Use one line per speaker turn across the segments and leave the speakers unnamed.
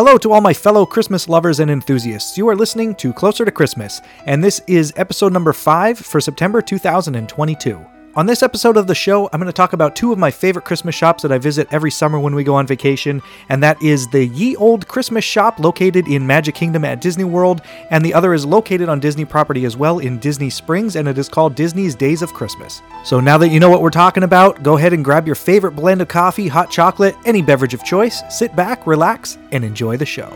Hello to all my fellow Christmas lovers and enthusiasts. You are listening to Closer to Christmas, and this is episode number 5 for September 2022. On this episode of the show, I'm going to talk about two of my favorite Christmas shops that I visit every summer when we go on vacation, and that is the Ye Olde Christmas Shoppe located in Magic Kingdom at Disney World, and the other is located on Disney property as well in Disney Springs, and it is called Disney's Days of Christmas. So now that you know what we're talking about, go ahead and grab your favorite blend of coffee, hot chocolate, any beverage of choice, sit back, relax, and enjoy the show.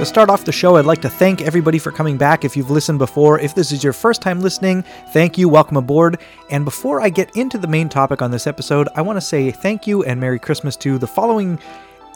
To start off the show, I'd like to thank everybody for coming back. If you've listened before, if this is your first time listening, thank you, welcome aboard. And before I get into the main topic on this episode, I want to say thank you and Merry Christmas to the following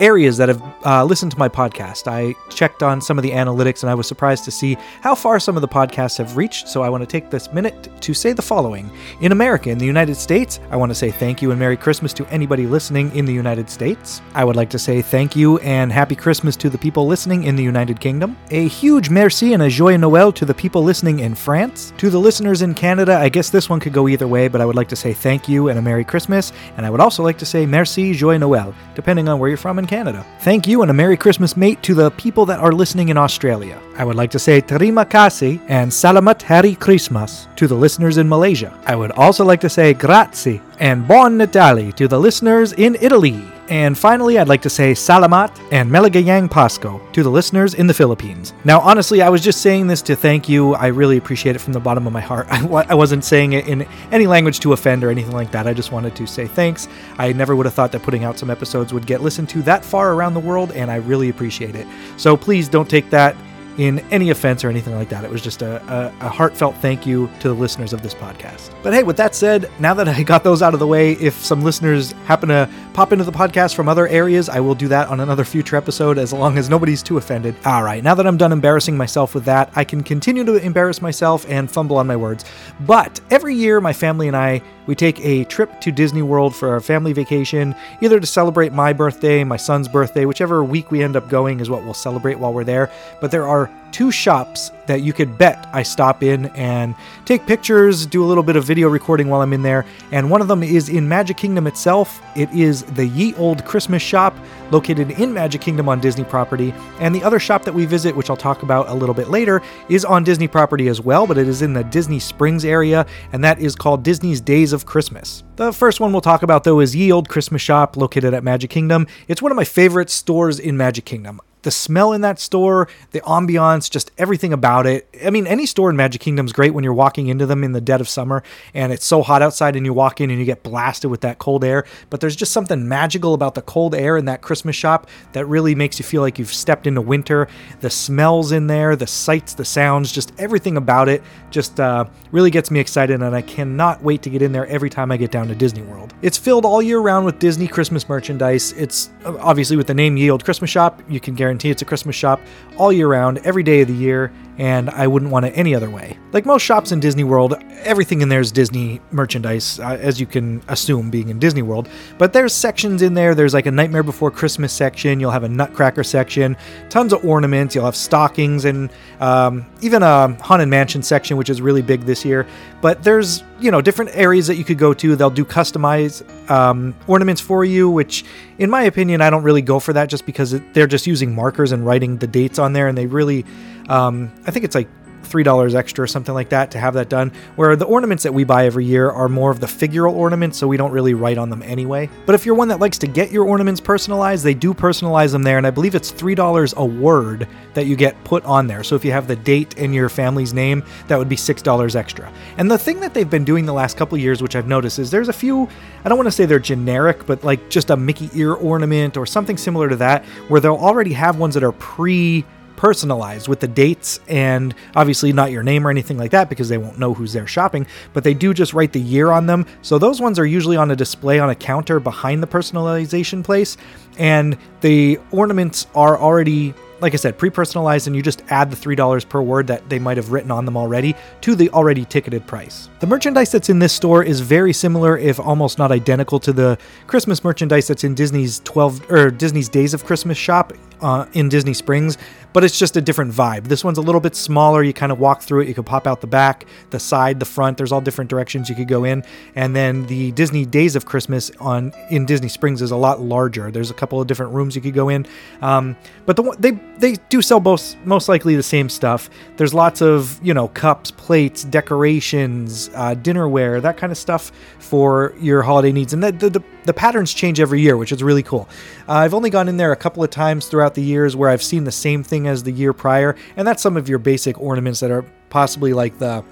areas that have uh, listened to my podcast. I checked on some of the analytics and I was surprised to see how far some of the podcasts have reached. So I want to take this minute to say the following. In America, in the United States, I want to say thank you and Merry Christmas to anybody listening in the United States. I would like to say thank you and Happy Christmas to the people listening in the United Kingdom. A huge merci and a joyeux Noël to the people listening in France. To the listeners in Canada, I guess this one could go either way, but I would like to say thank you and a Merry Christmas. And I would also like to say merci, joyeux Noël, depending on where you're from in Canada. Thank you and a Merry Christmas, mate, to the people that are listening in Australia. I would like to say terima kasih and salamat hari Christmas to the listeners in Malaysia. I would also like to say grazie and buon Natale to the listeners in Italy. And finally, I'd like to say salamat and meligayang Pasko to the listeners in the Philippines. Now, honestly, I was just saying this to thank you. I really appreciate it from the bottom of my heart. I wasn't saying it in any language to offend or anything like that. I just wanted to say thanks. I never would have thought that putting out some episodes would get listened to that far around the world, and I really appreciate it. So please don't take that in any offense or anything like that. It was just a, a, a, heartfelt thank you to the listeners of this podcast. But hey, with that said, now that I got those out of the way, if some listeners happen to pop into the podcast from other areas, I will do that on another future episode as long as nobody's too offended. All right, now that I'm done embarrassing myself with that, I can continue to embarrass myself and fumble on my words. But every year, my family and I we take a trip to Disney World for our family vacation, either to celebrate my birthday, my son's birthday, whichever week we end up going is what we'll celebrate while we're there. But there are two shops that you could bet I stop in and take pictures, do a little bit of video recording while I'm in there. And one of them is in Magic Kingdom itself. It is the Ye Olde Christmas Shoppe located in Magic Kingdom on Disney property. And the other shop that we visit, which I'll talk about a little bit later, is on Disney property as well, but it is in the Disney Springs area, and that is called Disney's Days of Christmas. The first one we'll talk about though is Ye Olde Christmas Shoppe located at Magic Kingdom. It's one of my favorite stores in Magic Kingdom the smell in that store, the ambiance, just everything about it. I mean, any store in Magic Kingdom is great when you're walking into them in the dead of summer and it's so hot outside and you walk in and you get blasted with that cold air. But there's just something magical about the cold air in that Christmas shop that really makes you feel like you've stepped into winter. The smells in there, the sights, the sounds, just everything about it just uh, really gets me excited and I cannot wait to get in there every time I get down to Disney World. It's filled all year round with Disney Christmas merchandise. It's uh, obviously with the name Ye Olde Christmas Shoppe, you can guarantee guarantee it's a Christmas shop all year round, every day of the year, and I wouldn't want it any other way. Like most shops in Disney World, everything in there is Disney merchandise, uh, as you can assume being in Disney World. But there's sections in there. There's like a Nightmare Before Christmas section. You'll have a Nutcracker section, tons of ornaments. You'll have stockings and um, even a Haunted Mansion section, which is really big this year. But there's you know different areas that you could go to. They'll do customized um, ornaments for you, which in my opinion, I don't really go for that just because they're just using markers and writing the dates on there, and they really, um, I think it's like $3 extra or something like that to have that done. Where the ornaments that we buy every year are more of the figural ornaments, so we don't really write on them anyway. But if you're one that likes to get your ornaments personalized, they do personalize them there, and I believe it's $3 a word that you get put on there. So if you have the date and your family's name, that would be $6 extra. And the thing that they've been doing the last couple years, which I've noticed, is there's a few, I don't want to say they're generic, but like just a Mickey ear ornament or something similar to that, where they'll already have ones that are pre personalized with the dates and obviously not your name or anything like that because they won't know who's there shopping, but they do just write the year on them. So those ones are usually on a display on a counter behind the personalization place, and the ornaments are already like I said, pre personalized, and you just add the $3 per word that they might have written on them already to the already ticketed price. The merchandise that's in this store is very similar, if almost not identical, to the Christmas merchandise that's in Disney's 12 or Disney's Days of Christmas shop uh, in Disney Springs, but it's just a different vibe. This one's a little bit smaller. You kind of walk through it. You can pop out the back, the side, the front. There's all different directions you could go in. And then the Disney Days of Christmas on in Disney Springs is a lot larger. There's a couple of different rooms you could go in. Um, but the they they do sell most most likely the same stuff. There's lots of you know cups, plates, decorations, uh, dinnerware, that kind of stuff for your holiday needs. And the, the, the patterns change every year, which is really cool. Uh, I've only gone in there a couple of times throughout the years where I've seen the same thing as the year prior, and that's some of your basic ornaments that are possibly like the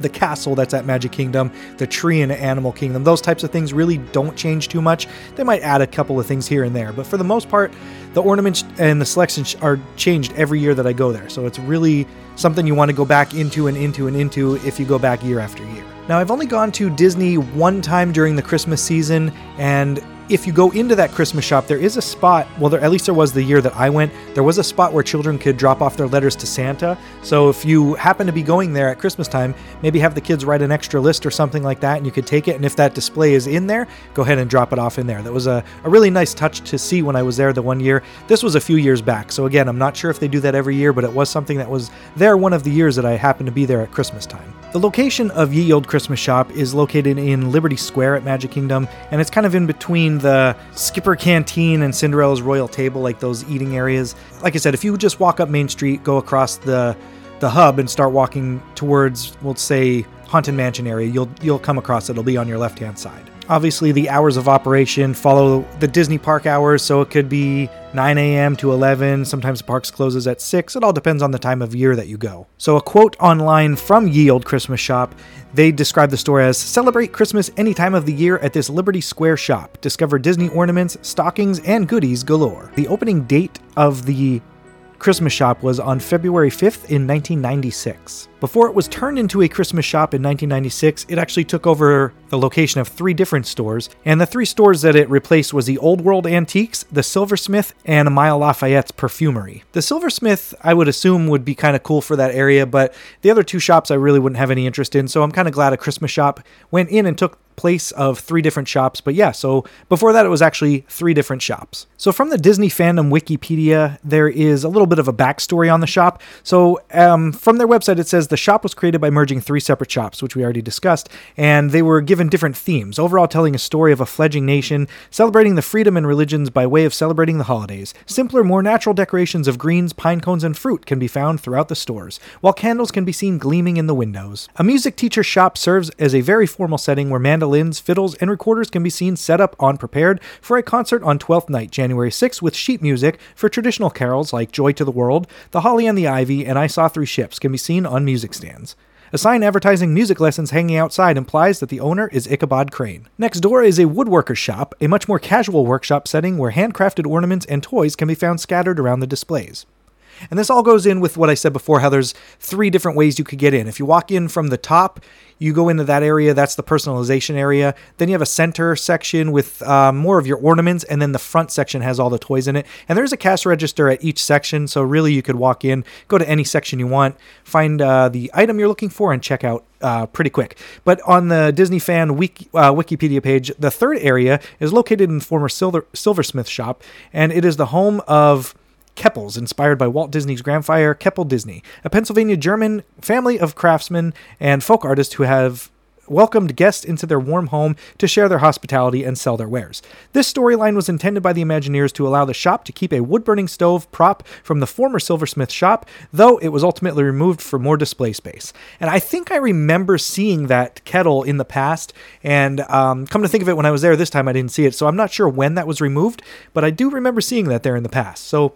the castle that's at Magic Kingdom, the tree in Animal Kingdom, those types of things really don't change too much. They might add a couple of things here and there, but for the most part, the ornaments and the selections are changed every year that I go there. So it's really something you want to go back into and into and into if you go back year after year. Now, I've only gone to Disney one time during the Christmas season, and if you go into that Christmas shop, there is a spot. Well, there, at least there was the year that I went. There was a spot where children could drop off their letters to Santa. So if you happen to be going there at Christmas time, maybe have the kids write an extra list or something like that, and you could take it. And if that display is in there, go ahead and drop it off in there. That was a, a really nice touch to see when I was there the one year. This was a few years back. So again, I'm not sure if they do that every year, but it was something that was there one of the years that I happened to be there at Christmas time. The location of Ye Olde Christmas Shoppe is located in Liberty Square at Magic Kingdom, and it's kind of in between the Skipper Canteen and Cinderella's Royal Table, like those eating areas. Like I said, if you just walk up Main Street, go across the the hub, and start walking towards, we'll say, Haunted Mansion area, you'll you'll come across it. It'll be on your left hand side. Obviously, the hours of operation follow the Disney park hours, so it could be 9 a.m. to 11. Sometimes the parks closes at 6. It all depends on the time of year that you go. So, a quote online from Ye Olde Christmas Shoppe they describe the store as Celebrate Christmas any time of the year at this Liberty Square shop. Discover Disney ornaments, stockings, and goodies galore. The opening date of the Christmas shop was on February 5th in 1996. Before it was turned into a Christmas shop in 1996, it actually took over the location of three different stores, and the three stores that it replaced was the Old World Antiques, the Silversmith, and Mile Lafayette's Perfumery. The Silversmith, I would assume, would be kind of cool for that area, but the other two shops I really wouldn't have any interest in, so I'm kind of glad a Christmas shop went in and took place of three different shops. But yeah, so before that, it was actually three different shops. So from the Disney Fandom Wikipedia, there is a little bit of a backstory on the shop. So um, from their website, it says the shop was created by merging three separate shops, which we already discussed, and they were given different themes, overall telling a story of a fledgling nation, celebrating the freedom and religions by way of celebrating the holidays. Simpler, more natural decorations of greens, pine cones, and fruit can be found throughout the stores, while candles can be seen gleaming in the windows. A music teacher shop serves as a very formal setting where mandolins mandolins, fiddles, and recorders can be seen set up on prepared for a concert on Twelfth Night, January 6th, with sheet music for traditional carols like Joy to the World, The Holly and the Ivy, and I Saw Three Ships can be seen on music stands. A sign advertising music lessons hanging outside implies that the owner is Ichabod Crane. Next door is a woodworker's shop, a much more casual workshop setting where handcrafted ornaments and toys can be found scattered around the displays. And this all goes in with what I said before how there's three different ways you could get in. If you walk in from the top, you go into that area, that's the personalization area. Then you have a center section with um, more of your ornaments, and then the front section has all the toys in it. And there's a cash register at each section, so really you could walk in, go to any section you want, find uh, the item you're looking for, and check out uh, pretty quick. But on the Disney fan wiki, uh, Wikipedia page, the third area is located in former Silver, Silversmith shop, and it is the home of Kepples, inspired by Walt Disney's grandfather, Kepple Disney, a Pennsylvania German family of craftsmen and folk artists who have welcomed guests into their warm home to share their hospitality and sell their wares. This storyline was intended by the Imagineers to allow the shop to keep a wood burning stove prop from the former silversmith shop, though it was ultimately removed for more display space. And I think I remember seeing that kettle in the past, and um, come to think of it, when I was there this time, I didn't see it, so I'm not sure when that was removed, but I do remember seeing that there in the past. So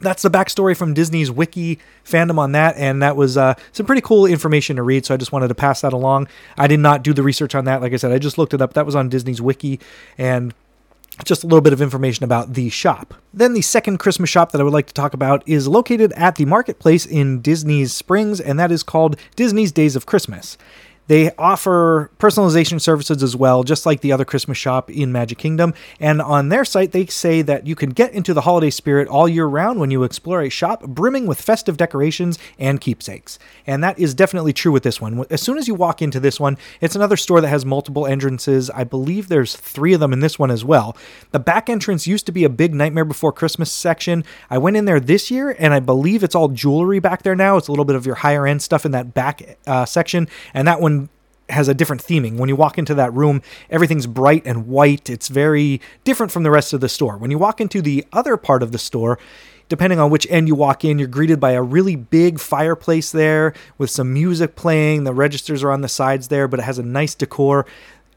that's the backstory from Disney's wiki fandom on that, and that was uh, some pretty cool information to read. So I just wanted to pass that along. I did not do the research on that. Like I said, I just looked it up. That was on Disney's wiki, and just a little bit of information about the shop. Then the second Christmas shop that I would like to talk about is located at the marketplace in Disney's Springs, and that is called Disney's Days of Christmas. They offer personalization services as well, just like the other Christmas shop in Magic Kingdom. And on their site, they say that you can get into the holiday spirit all year round when you explore a shop brimming with festive decorations and keepsakes. And that is definitely true with this one. As soon as you walk into this one, it's another store that has multiple entrances. I believe there's three of them in this one as well. The back entrance used to be a big Nightmare Before Christmas section. I went in there this year, and I believe it's all jewelry back there now. It's a little bit of your higher end stuff in that back uh, section, and that one has a different theming. When you walk into that room, everything's bright and white. It's very different from the rest of the store. When you walk into the other part of the store, depending on which end you walk in, you're greeted by a really big fireplace there with some music playing. The registers are on the sides there, but it has a nice decor.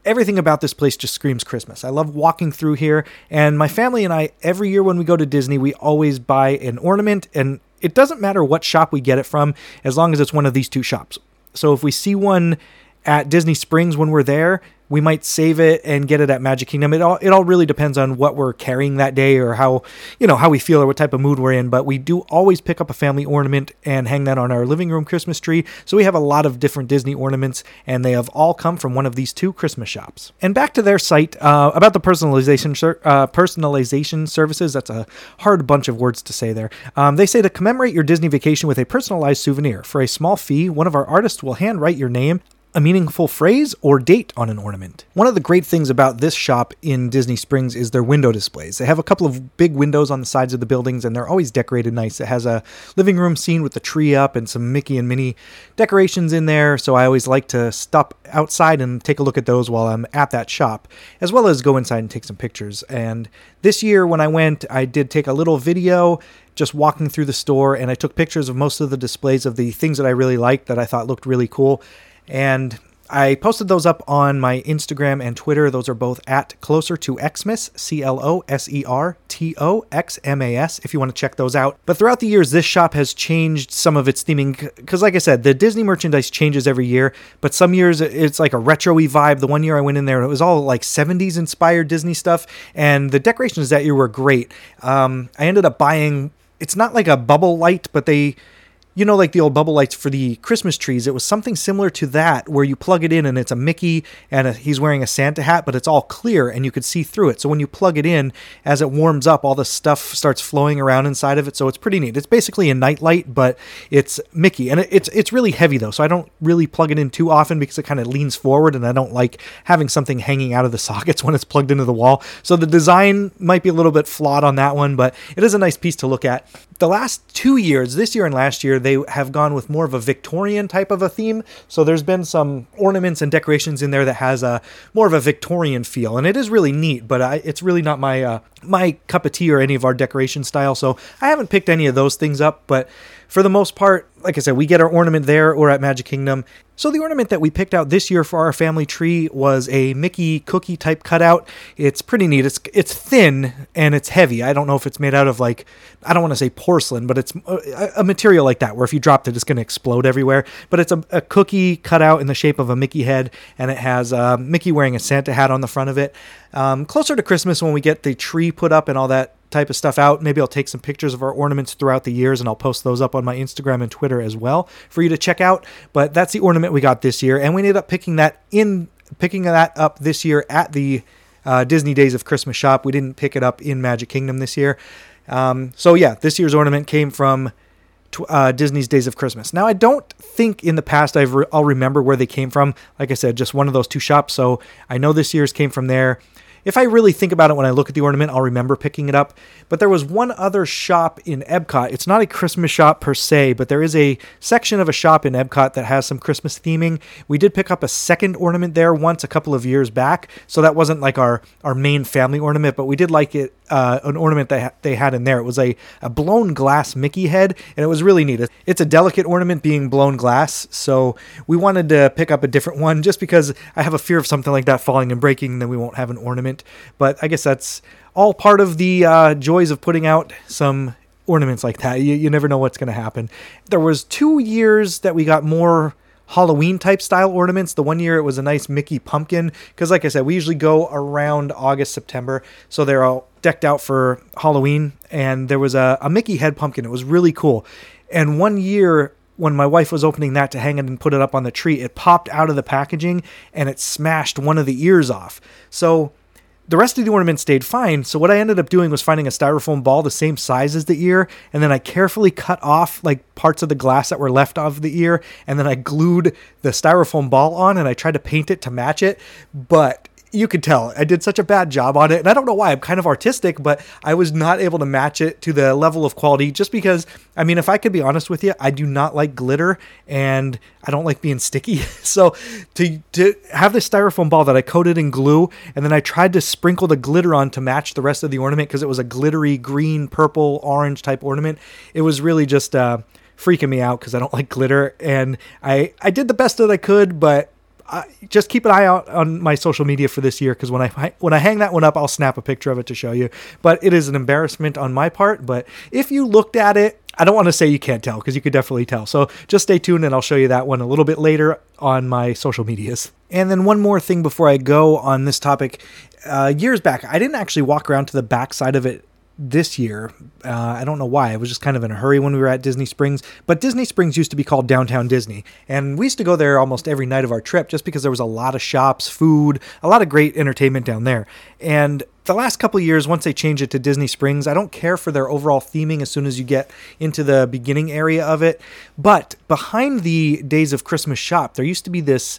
Everything about this place just screams Christmas. I love walking through here, and my family and I, every year when we go to Disney, we always buy an ornament, and it doesn't matter what shop we get it from, as long as it's one of these two shops. So if we see one at Disney Springs when we're there, we might save it and get it at Magic Kingdom. It all it all really depends on what we're carrying that day or how you know how we feel or what type of mood we're in. But we do always pick up a family ornament and hang that on our living room Christmas tree. So we have a lot of different Disney ornaments, and they have all come from one of these two Christmas shops. And back to their site uh, about the personalization uh, personalization services. That's a hard bunch of words to say there. Um, they say to commemorate your Disney vacation with a personalized souvenir for a small fee, one of our artists will handwrite your name a meaningful phrase or date on an ornament. One of the great things about this shop in Disney Springs is their window displays. They have a couple of big windows on the sides of the buildings and they're always decorated nice. It has a living room scene with the tree up and some Mickey and Minnie decorations in there, so I always like to stop outside and take a look at those while I'm at that shop, as well as go inside and take some pictures. And this year when I went, I did take a little video just walking through the store and I took pictures of most of the displays of the things that I really liked that I thought looked really cool and I posted those up on my Instagram and Twitter. Those are both at Closer to Xmas, C L O S E R T O X M A S, if you want to check those out. But throughout the years, this shop has changed some of its theming. Because, like I said, the Disney merchandise changes every year, but some years it's like a retro vibe. The one year I went in there, it was all like 70s inspired Disney stuff, and the decorations that year were great. Um, I ended up buying, it's not like a bubble light, but they you know, like the old bubble lights for the Christmas trees. It was something similar to that, where you plug it in and it's a Mickey and a, he's wearing a Santa hat, but it's all clear and you could see through it. So when you plug it in, as it warms up, all the stuff starts flowing around inside of it. So it's pretty neat. It's basically a night light, but it's Mickey, and it, it's it's really heavy though. So I don't really plug it in too often because it kind of leans forward, and I don't like having something hanging out of the sockets when it's plugged into the wall. So the design might be a little bit flawed on that one, but it is a nice piece to look at. The last two years, this year and last year, they have gone with more of a Victorian type of a theme. So there's been some ornaments and decorations in there that has a more of a Victorian feel, and it is really neat. But I, it's really not my uh, my cup of tea or any of our decoration style. So I haven't picked any of those things up, but for the most part, like I said, we get our ornament there or at Magic Kingdom. So the ornament that we picked out this year for our family tree was a Mickey cookie type cutout. It's pretty neat. It's it's thin and it's heavy. I don't know if it's made out of like I don't want to say porcelain, but it's a, a material like that where if you dropped it, it's going to explode everywhere. But it's a, a, cookie cutout in the shape of a Mickey head, and it has uh, Mickey wearing a Santa hat on the front of it. Um, closer to Christmas when we get the tree put up and all that type of stuff out. Maybe I'll take some pictures of our ornaments throughout the years and I'll post those up on my Instagram and Twitter as well for you to check out. But that's the ornament we got this year, and we ended up picking that in picking that up this year at the uh, Disney Days of Christmas shop. We didn't pick it up in Magic Kingdom this year. Um, so yeah, this year's ornament came from uh, Disney's Days of Christmas. Now, I don't think in the past I've re- I'll remember where they came from. Like I said, just one of those two shops. So I know this year's came from there if I really think about it when I look at the ornament, I'll remember picking it up. But there was one other shop in Epcot. It's not a Christmas shop per se, but there is a section of a shop in Epcot that has some Christmas theming. We did pick up a second ornament there once a couple of years back, so that wasn't like our our main family ornament, but we did like it uh, an ornament that they had in there. It was a, a blown glass Mickey head, and it was really neat. It's a delicate ornament being blown glass, so we wanted to pick up a different one just because I have a fear of something like that falling and breaking, then we won't have an ornament. But I guess that's all part of the uh, joys of putting out some ornaments like that. You, you never know what's going to happen. There was two years that we got more Halloween type style ornaments. The one year it was a nice Mickey pumpkin because, like I said, we usually go around August, September, so they're all decked out for Halloween. And there was a, a Mickey head pumpkin. It was really cool. And one year when my wife was opening that to hang it and put it up on the tree, it popped out of the packaging and it smashed one of the ears off. So the rest of the ornament stayed fine. So what I ended up doing was finding a styrofoam ball the same size as the ear, and then I carefully cut off like parts of the glass that were left of the ear, and then I glued the styrofoam ball on and I tried to paint it to match it. But you could tell I did such a bad job on it. And I don't know why. I'm kind of artistic, but I was not able to match it to the level of quality just because, I mean, if I could be honest with you, I do not like glitter and I don't like being sticky. so to, to have this styrofoam ball that I coated in glue and then I tried to sprinkle the glitter on to match the rest of the ornament because it was a glittery green, purple, orange type ornament, it was really just, uh, freaking me out because I don't like glitter. And I, I did the best that I could, but just keep an eye out on my social media for this year because when I when I hang that one up, I'll snap a picture of it to show you. But it is an embarrassment on my part. But if you looked at it, I don't want to say you can't tell because you could definitely tell. So just stay tuned and I'll show you that one a little bit later on my social medias. And then one more thing before I go on this topic. Uh, years back, I didn't actually walk around to the back side of it this year. Uh, I don't know why. I was just kind of in a hurry when we were at Disney Springs. But Disney Springs used to be called Downtown Disney. And we used to go there almost every night of our trip just because there was a lot of shops, food, a lot of great entertainment down there. And the last couple years, once they changed it to Disney Springs, I don't care for their overall theming as soon as you get into the beginning area of it. But behind the Days of Christmas shop, there used to be this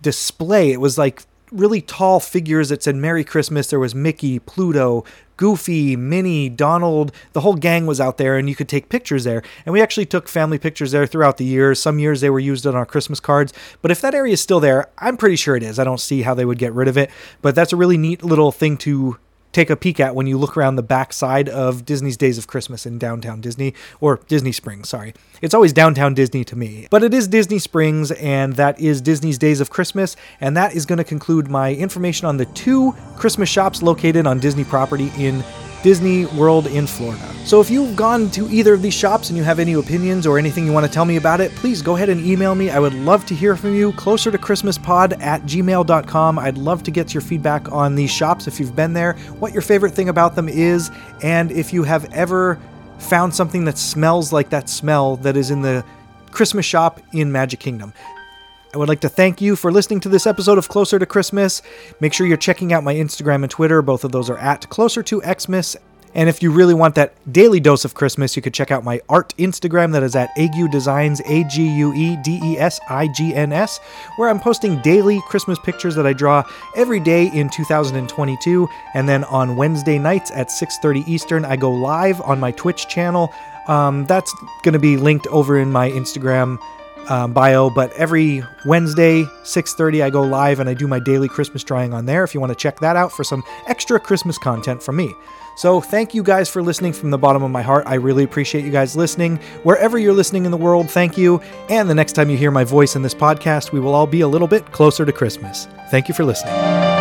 display. It was like really tall figures that said Merry Christmas. There was Mickey, Pluto, Goofy, Minnie, Donald, the whole gang was out there and you could take pictures there. And we actually took family pictures there throughout the years. Some years they were used on our Christmas cards. But if that area is still there, I'm pretty sure it is. I don't see how they would get rid of it. But that's a really neat little thing to take a peek at when you look around the backside of Disney's Days of Christmas in downtown Disney, or Disney Springs, sorry. It's always downtown Disney to me. But it is Disney Springs, and that is Disney's Days of Christmas, and that is going to conclude my information on the two Christmas shops located on Disney property in Disney World in Florida. So if you've gone to either of these shops and you have any opinions or anything you want to tell me about it, please go ahead and email me. I would love to hear from you. Closer to Christmas pod at gmail.com. I'd love to get your feedback on these shops if you've been there, what your favorite thing about them is, and if you have ever found something that smells like that smell that is in the Christmas shop in Magic Kingdom. I would like to thank you for listening to this episode of Closer to Christmas. Make sure you're checking out my Instagram and Twitter. Both of those are at Closer to Xmas. And if you really want that daily dose of Christmas, you could check out my art Instagram that is at Ague Designs, A G U E D E S I G N S, where I'm posting daily Christmas pictures that I draw every day in 2022. And then on Wednesday nights at 6:30 Eastern, I go live on my Twitch channel. Um, that's going to be linked over in my Instagram um, bio. But every Wednesday, 6:30, I go live and I do my daily Christmas drawing on there. If you want to check that out for some extra Christmas content from me. So thank you guys for listening from the bottom of my heart. I really appreciate you guys listening. Wherever you're listening in the world, thank you. And the next time you hear my voice in this podcast, we will all be a little bit closer to Christmas. Thank you for listening.